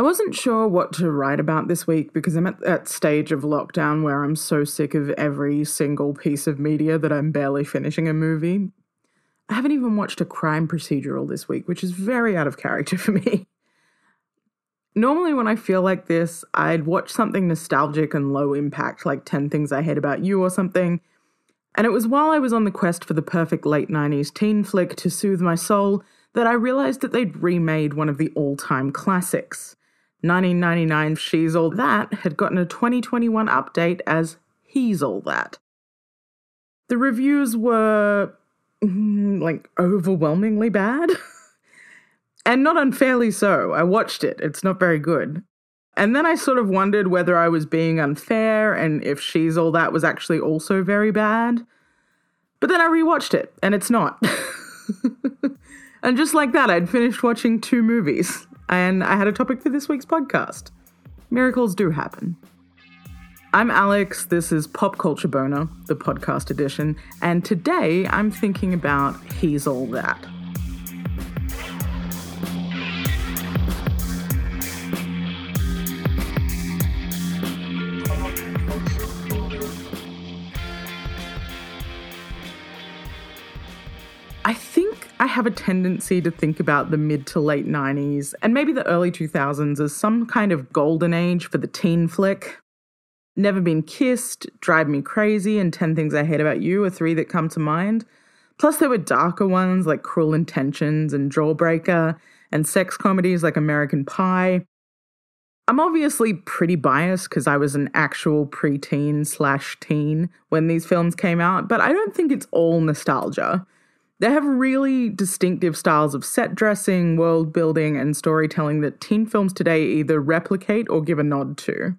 I wasn't sure what to write about this week because I'm at that stage of lockdown where I'm so sick of every single piece of media that I'm barely finishing a movie. I haven't even watched a crime procedural this week, which is very out of character for me. Normally, when I feel like this, I'd watch something nostalgic and low impact, like 10 Things I Hate About You or something. And it was while I was on the quest for the perfect late 90s teen flick to soothe my soul that I realized that they'd remade one of the all time classics. 1999 She's All That had gotten a 2021 update as He's All That. The reviews were mm, like overwhelmingly bad. and not unfairly so. I watched it, it's not very good. And then I sort of wondered whether I was being unfair and if She's All That was actually also very bad. But then I rewatched it, and it's not. and just like that, I'd finished watching two movies and I had a topic for this week's podcast. Miracles do happen. I'm Alex, this is Pop Culture Boner, the podcast edition, and today I'm thinking about He's All That. Have a tendency to think about the mid to late 90s and maybe the early 2000s as some kind of golden age for the teen flick. Never Been Kissed, Drive Me Crazy, and 10 Things I Hate About You are three that come to mind. Plus, there were darker ones like Cruel Intentions and Jawbreaker, and sex comedies like American Pie. I'm obviously pretty biased because I was an actual preteen slash teen when these films came out, but I don't think it's all nostalgia. They have really distinctive styles of set dressing, world building, and storytelling that teen films today either replicate or give a nod to.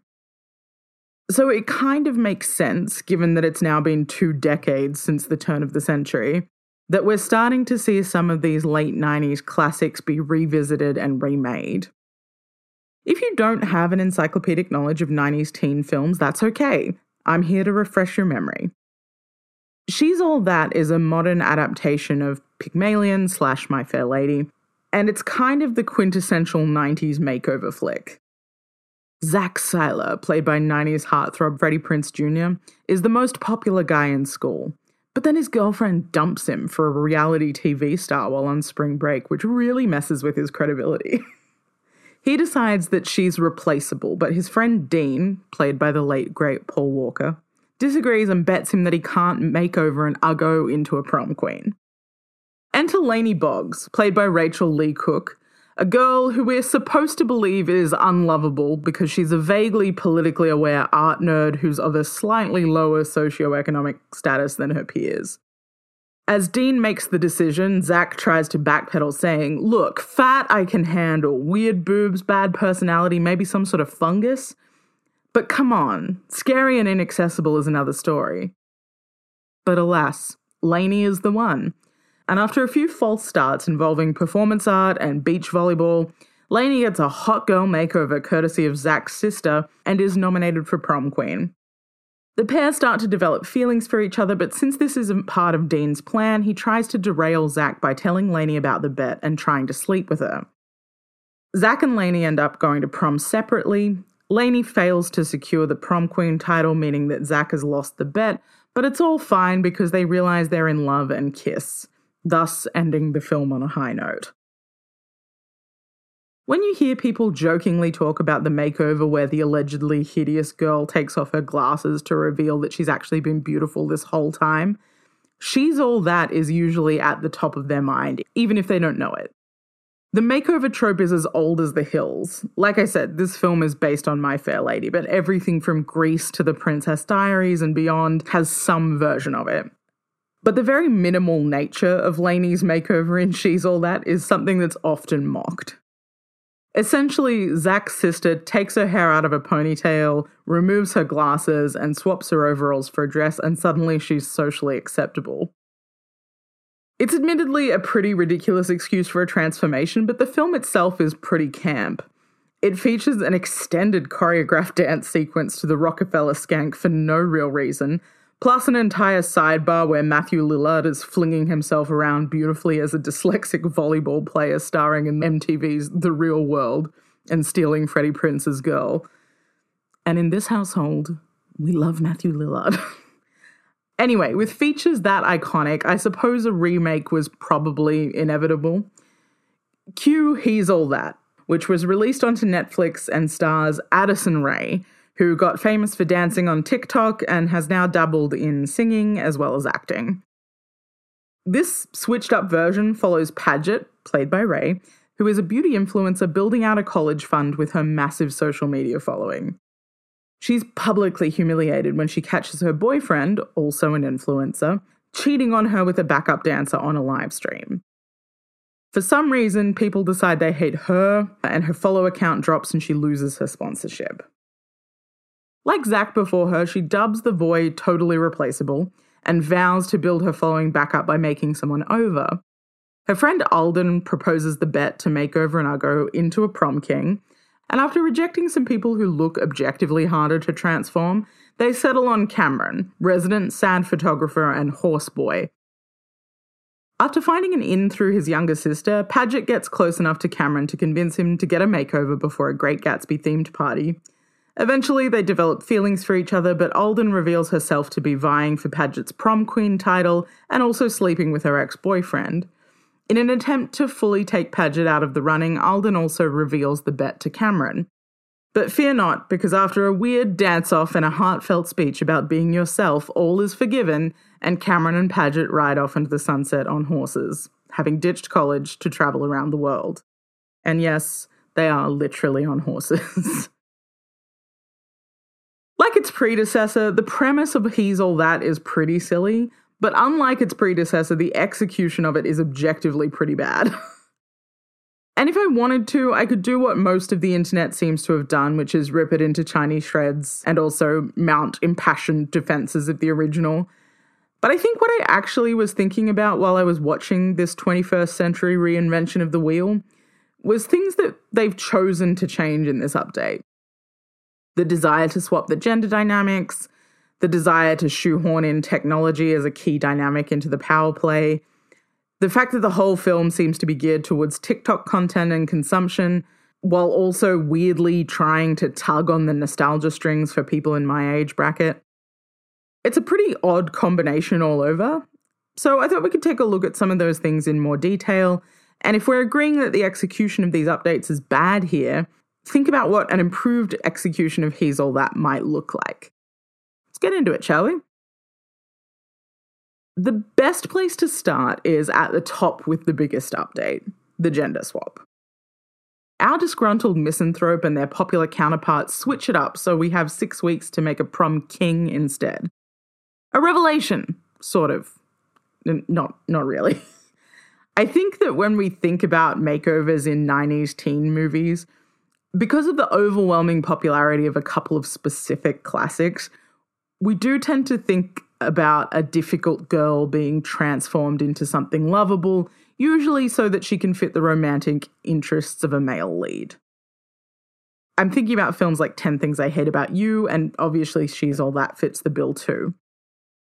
So it kind of makes sense, given that it's now been two decades since the turn of the century, that we're starting to see some of these late 90s classics be revisited and remade. If you don't have an encyclopedic knowledge of 90s teen films, that's okay. I'm here to refresh your memory. She's All That is a modern adaptation of Pygmalion slash My Fair Lady, and it's kind of the quintessential 90s makeover flick. Zach Siler, played by 90s heartthrob Freddie Prinze Jr., is the most popular guy in school. But then his girlfriend dumps him for a reality TV star while on spring break, which really messes with his credibility. he decides that she's replaceable, but his friend Dean, played by the late great Paul Walker, disagrees and bets him that he can't make over an Uggo into a prom queen. Enter Laney Boggs, played by Rachael Leigh Cook, a girl who we're supposed to believe is unlovable because she's a vaguely politically aware art nerd who's of a slightly lower socioeconomic status than her peers. As Dean makes the decision, Zach tries to backpedal, saying, Look, fat I can handle, weird boobs, bad personality, maybe some sort of fungus. But come on, scary and inaccessible is another story. But alas, Laney is the one. And after a few false starts involving performance art and beach volleyball, Laney gets a hot girl makeover courtesy of Zach's sister and is nominated for prom queen. The pair start to develop feelings for each other, but since this isn't part of Dean's plan, he tries to derail Zach by telling Laney about the bet and trying to sleep with her. Zach and Laney end up going to prom separately, Laney fails to secure the prom queen title, meaning that Zach has lost the bet, but it's all fine because they realize they're in love and kiss, thus ending the film on a high note. When you hear people jokingly talk about the makeover where the allegedly hideous girl takes off her glasses to reveal that she's actually been beautiful this whole time, she's all that is usually at the top of their mind, even if they don't know it. The makeover trope is as old as the hills. Like I said, this film is based on My Fair Lady, but everything from Grease to The Princess Diaries and beyond has some version of it. But the very minimal nature of Laney's makeover in She's All That is something that's often mocked. Essentially, Zach's sister takes her hair out of a ponytail, removes her glasses, and swaps her overalls for a dress, and suddenly she's socially acceptable. It's admittedly a pretty ridiculous excuse for a transformation, but the film itself is pretty camp. It features an extended choreographed dance sequence to the Rockafeller Skank for no real reason, plus an entire sidebar where Matthew Lillard is flinging himself around beautifully as a dyslexic volleyball player starring in MTV's The Real World, and stealing Freddie Prinze's girl. And in this household, we love Matthew Lillard. anyway, with features that iconic, I suppose a remake was probably inevitable. Cue He's All That, which was released onto Netflix and stars Addison Rae, who got famous for dancing on TikTok and has now dabbled in singing as well as acting. This switched up version follows Padgett, played by Rae, who is a beauty influencer building out a college fund with her massive social media following. She's publicly humiliated when she catches her boyfriend, also an influencer, cheating on her with a backup dancer on a live stream. For some reason, people decide they hate her, and her follow account drops and she loses her sponsorship. Like Zach before her, she dubs the void totally replaceable and vows to build her following back up by making someone over. Her friend Alden proposes the bet to make over an Uggo into a prom king, and after rejecting some people who look objectively harder to transform, they settle on Cameron, resident sad photographer and horseboy. After finding an in through his younger sister, Padgett gets close enough to Cameron to convince him to get a makeover before a Great Gatsby themed party. Eventually, they develop feelings for each other, but Alden reveals herself to be vying for Padgett's prom queen title and also sleeping with her ex boyfriend. In an attempt to fully take Padgett out of the running, Alden also reveals the bet to Cameron. But fear not, because after a weird dance off and a heartfelt speech about being yourself, all is forgiven, and Cameron and Padgett ride off into the sunset on horses, having ditched college to travel around the world. And yes, they are literally on horses. Like its predecessor, the premise of He's All That is pretty silly, but unlike its predecessor, the execution of it is objectively pretty bad. and if I wanted to, I could do what most of the internet seems to have done, which is rip it into Chinese shreds and also mount impassioned defenses of the original. But I think what I actually was thinking about while I was watching this 21st century reinvention of the wheel was things that they've chosen to change in this update the desire to swap the gender dynamics, the desire to shoehorn in technology as a key dynamic into the power play, the fact that the whole film seems to be geared towards TikTok content and consumption, while also weirdly trying to tug on the nostalgia strings for people in my age bracket. It's a pretty odd combination all over. So I thought we could take a look at some of those things in more detail. And if we're agreeing that the execution of these updates is bad here, think about what an improved execution of He's All That might look like. Get into it, shall we? The best place to start is at the top with the biggest update the gender swap. Our disgruntled misanthrope and their popular counterparts switch it up so we have six weeks to make a prom king instead. A revelation, sort of. Not, not really. I think that when we think about makeovers in 90s teen movies, because of the overwhelming popularity of a couple of specific classics, we do tend to think about a difficult girl being transformed into something lovable, usually so that she can fit the romantic interests of a male lead. I'm thinking about films like 10 Things I Hate About You, and obviously She's All That fits the bill too.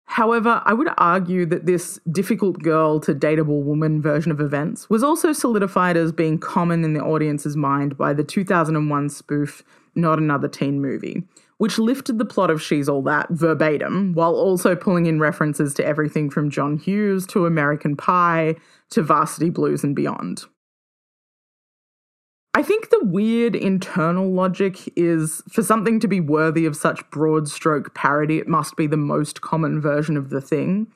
However, I would argue that this difficult girl to dateable woman version of events was also solidified as being common in the audience's mind by the 2001 spoof Not Another Teen Movie, which lifted the plot of She's All That verbatim while also pulling in references to everything from John Hughes to American Pie to Varsity Blues and beyond. I think the weird internal logic is for something to be worthy of such broad stroke parody, it must be the most common version of the thing.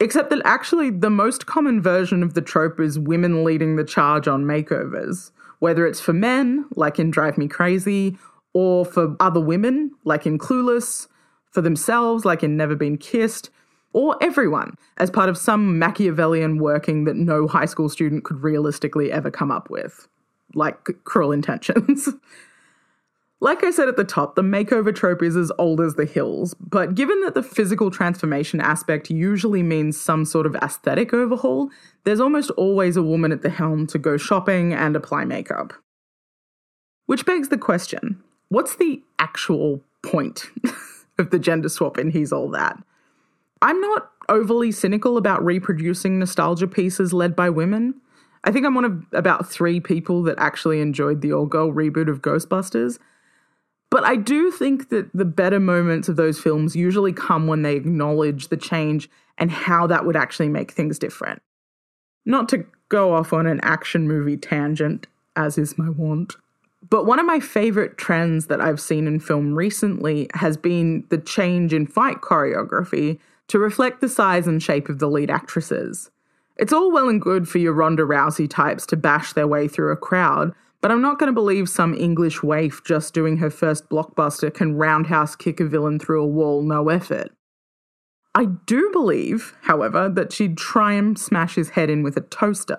Except that actually, the most common version of the trope is women leading the charge on makeovers, whether it's for men, like in Drive Me Crazy, or for other women, like in Clueless, for themselves, like in Never Been Kissed, or everyone, as part of some Machiavellian working that no high school student could realistically ever come up with like cruel intentions. like I said at the top, the makeover trope is as old as the hills, but given that the physical transformation aspect usually means some sort of aesthetic overhaul, there's almost always a woman at the helm to go shopping and apply makeup. Which begs the question what's the actual point of the gender swap in He's All That? I'm not overly cynical about reproducing nostalgia pieces led by women. I think I'm one of about three people that actually enjoyed the all girl reboot of Ghostbusters. But I do think that the better moments of those films usually come when they acknowledge the change and how that would actually make things different. Not to go off on an action movie tangent, as is my wont, but one of my favorite trends that I've seen in film recently has been the change in fight choreography to reflect the size and shape of the lead actresses. It's all well and good for your Ronda Rousey types to bash their way through a crowd, but I'm not going to believe some English waif just doing her first blockbuster can roundhouse kick a villain through a wall no effort. I do believe, however, that she'd try and smash his head in with a toaster.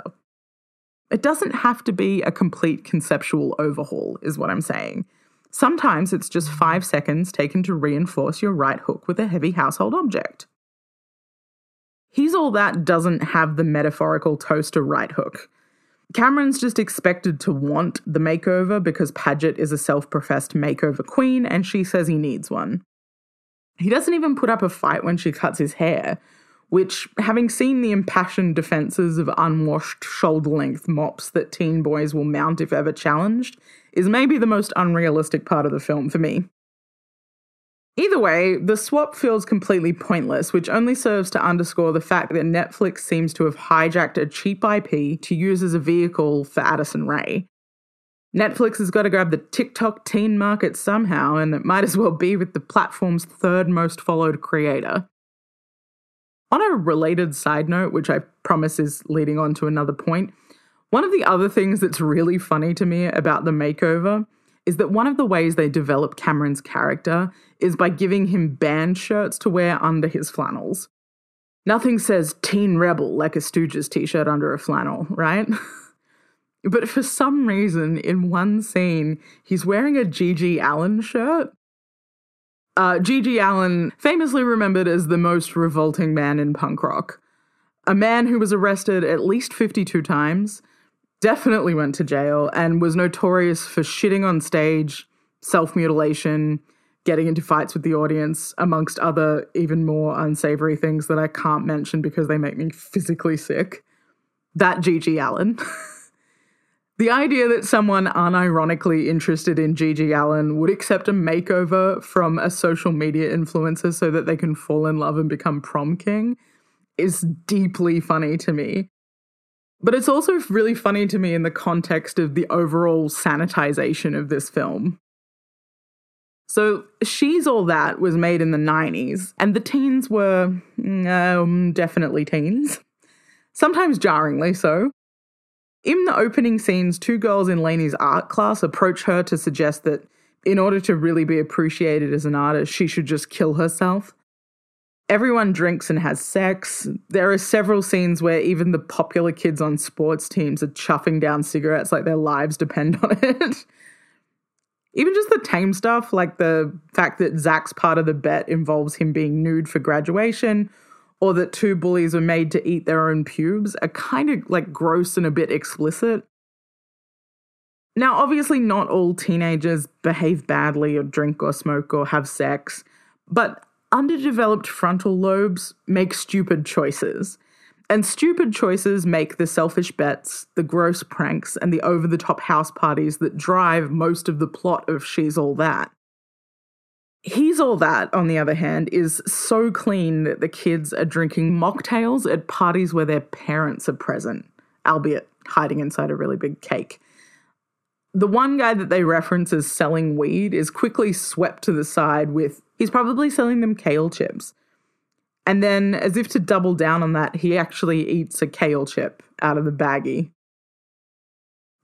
It doesn't have to be a complete conceptual overhaul, is what I'm saying. Sometimes it's just five seconds taken to reinforce your right hook with a heavy household object. He's All That doesn't have the metaphorical toaster right hook. Cameron's just expected to want the makeover because Padgett is a self professed makeover queen and she says he needs one. He doesn't even put up a fight when she cuts his hair, which, having seen the impassioned defences of unwashed shoulder length mops that teen boys will mount if ever challenged, is maybe the most unrealistic part of the film for me. Either way, the swap feels completely pointless, which only serves to underscore the fact that Netflix seems to have hijacked a cheap IP to use as a vehicle for Addison Rae. Netflix has got to grab the TikTok teen market somehow, and it might as well be with the platform's third most followed creator. On a related side note, which I promise is leading on to another point, one of the other things that's really funny to me about the makeover is that one of the ways they develop Cameron's character is by giving him band shirts to wear under his flannels. Nothing says teen rebel like a Stooges t shirt under a flannel, right? but for some reason, in one scene, he's wearing a GG Allin shirt. Uh, GG Allin, famously remembered as the most revolting man in punk rock. A man who was arrested at least 52 times, definitely went to jail and was notorious for shitting on stage, self mutilation, getting into fights with the audience, amongst other even more unsavory things that I can't mention because they make me physically sick. That GG Allin. the idea that someone unironically interested in GG Allin would accept a makeover from a social media influencer so that they can fall in love and become prom king is deeply funny to me. But it's also really funny to me in the context of the overall sanitization of this film. So, She's All That was made in the 90s, and the teens were um, definitely teens. Sometimes jarringly so. In the opening scenes, two girls in Laney's art class approach her to suggest that in order to really be appreciated as an artist, she should just kill herself. Everyone drinks and has sex. There are several scenes where even the popular kids on sports teams are chuffing down cigarettes like their lives depend on it. even just the tame stuff, like the fact that Zach's part of the bet involves him being nude for graduation, or that two bullies are made to eat their own pubes, are kind of like gross and a bit explicit. Now, obviously, not all teenagers behave badly or drink or smoke or have sex, but underdeveloped frontal lobes make stupid choices. And stupid choices make the selfish bets, the gross pranks, and the over the top house parties that drive most of the plot of She's All That. He's All That, on the other hand, is so clean that the kids are drinking mocktails at parties where their parents are present, albeit hiding inside a really big cake. The one guy that they reference as selling weed is quickly swept to the side with He's probably selling them kale chips. And then, as if to double down on that, he actually eats a kale chip out of the baggie.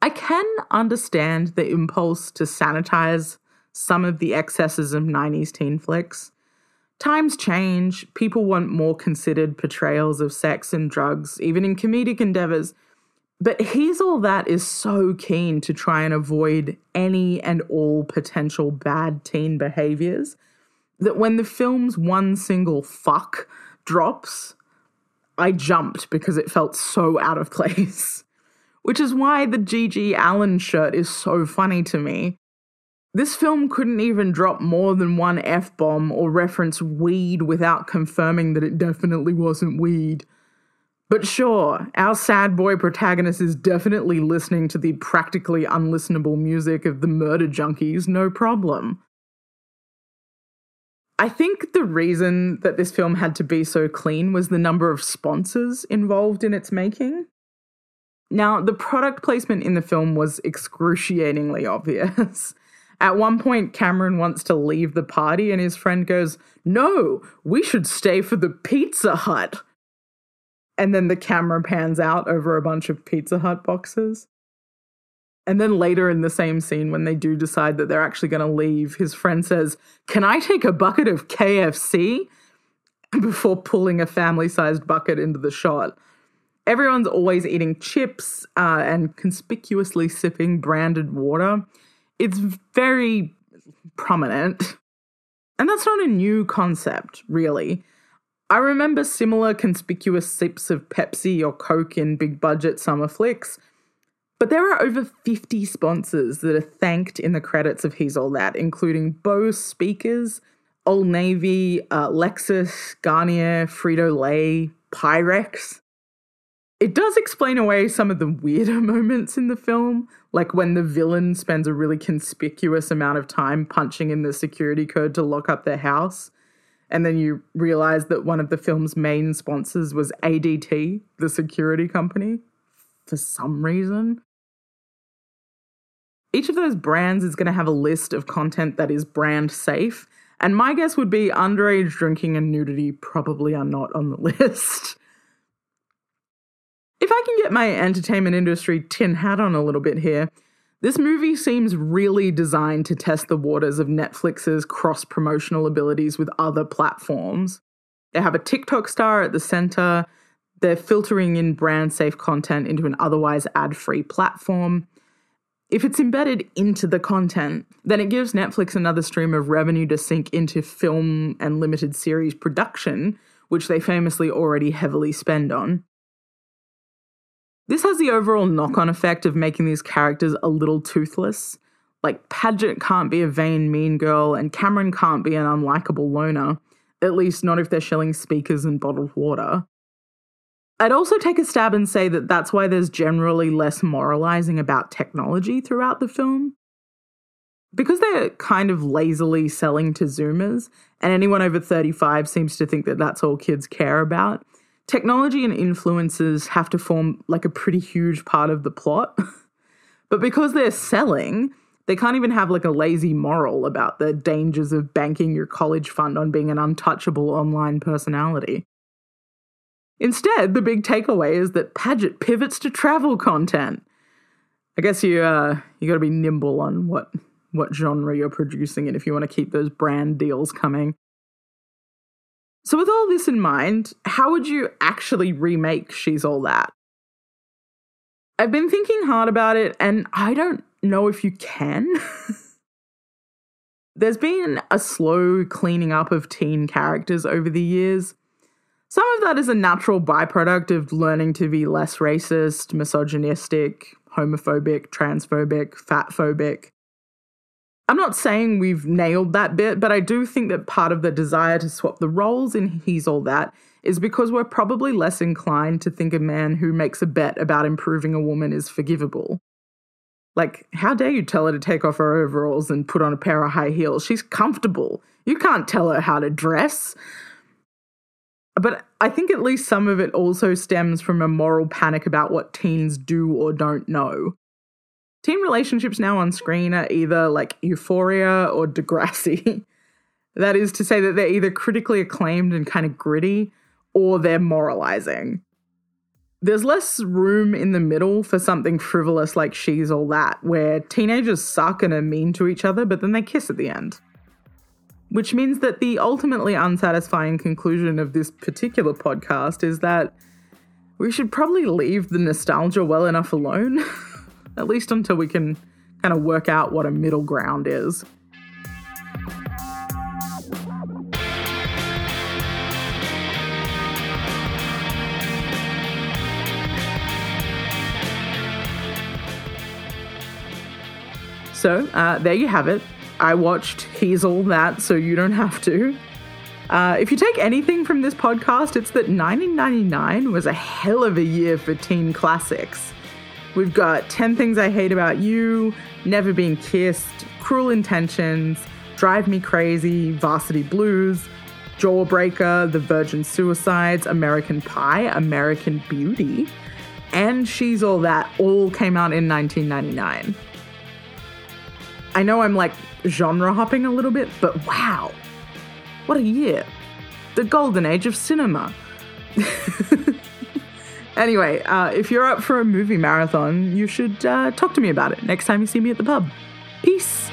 I can understand the impulse to sanitize some of the excesses of 90s teen flicks. Times change, people want more considered portrayals of sex and drugs, even in comedic endeavors. But he's all that is so keen to try and avoid any and all potential bad teen behaviors that when the film's one single fuck drops, I jumped because it felt so out of place. Which is why the GG Allin shirt is so funny to me. This film couldn't even drop more than one F bomb or reference weed without confirming that it definitely wasn't weed. But sure, our sad boy protagonist is definitely listening to the practically unlistenable music of the murder junkies, no problem. I think the reason that this film had to be so clean was the number of sponsors involved in its making. Now, the product placement in the film was excruciatingly obvious. At one point, Cameron wants to leave the party, and his friend goes, No, we should stay for the Pizza Hut. And then the camera pans out over a bunch of Pizza Hut boxes. And then later in the same scene, when they do decide that they're actually going to leave, his friend says, Can I take a bucket of KFC? Before pulling a family sized bucket into the shot. Everyone's always eating chips uh, and conspicuously sipping branded water. It's very prominent. And that's not a new concept, really. I remember similar conspicuous sips of Pepsi or Coke in big budget summer flicks, but there are over 50 sponsors that are thanked in the credits of He's All That, including Bose speakers, Old Navy, uh, Lexus, Garnier, Frito Lay, Pyrex. It does explain away some of the weirder moments in the film, like when the villain spends a really conspicuous amount of time punching in the security code to lock up their house. And then you realize that one of the film's main sponsors was ADT, the security company, for some reason. Each of those brands is going to have a list of content that is brand safe. And my guess would be underage drinking and nudity probably are not on the list. If I can get my entertainment industry tin hat on a little bit here, this movie seems really designed to test the waters of Netflix's cross promotional abilities with other platforms. They have a TikTok star at the center, they're filtering in brand safe content into an otherwise ad free platform. If it's embedded into the content, then it gives Netflix another stream of revenue to sink into film and limited series production, which they famously already heavily spend on. This has the overall knock on effect of making these characters a little toothless. Like, Padgett can't be a vain, mean girl, and Cameron can't be an unlikable loner, at least not if they're shelling speakers and bottled water. I'd also take a stab and say that that's why there's generally less moralizing about technology throughout the film. Because they're kind of lazily selling to Zoomers, and anyone over 35 seems to think that that's all kids care about, technology and influences have to form like a pretty huge part of the plot. but because they're selling, they can't even have like a lazy moral about the dangers of banking your college fund on being an untouchable online personality. Instead, the big takeaway is that Padgett pivots to travel content. I guess you uh, you got to be nimble on what what genre you're producing and if you want to keep those brand deals coming. So, with all this in mind, how would you actually remake She's All That? I've been thinking hard about it, and I don't know if you can. There's been a slow cleaning up of teen characters over the years. Some of that is a natural byproduct of learning to be less racist, misogynistic, homophobic, transphobic, fatphobic. I'm not saying we've nailed that bit, but I do think that part of the desire to swap the roles in He's All That is because we're probably less inclined to think a man who makes a bet about improving a woman is forgivable. Like, how dare you tell her to take off her overalls and put on a pair of high heels? She's comfortable. You can't tell her how to dress. But I think at least some of it also stems from a moral panic about what teens do or don't know. Teen relationships now on screen are either like Euphoria or Degrassi. that is to say that they're either critically acclaimed and kind of gritty or they're moralizing. There's less room in the middle for something frivolous like She's All That, where teenagers suck and are mean to each other, but then they kiss at the end. Which means that the ultimately unsatisfying conclusion of this particular podcast is that we should probably leave the nostalgia well enough alone. at least until we can kind of work out what a middle ground is. So uh, there you have it. I watched He's All That, so you don't have to. Uh, if you take anything from this podcast, it's that 1999 was a hell of a year for teen classics. We've got 10 Things I Hate About You, Never Been Kissed, Cruel Intentions, Drive Me Crazy, Varsity Blues, Jawbreaker, The Virgin Suicides, American Pie, American Beauty, and She's All That all came out in 1999. I know I'm like genre hopping a little bit, but wow, what a year! The golden age of cinema. anyway, uh, if you're up for a movie marathon, you should uh, talk to me about it next time you see me at the pub. Peace.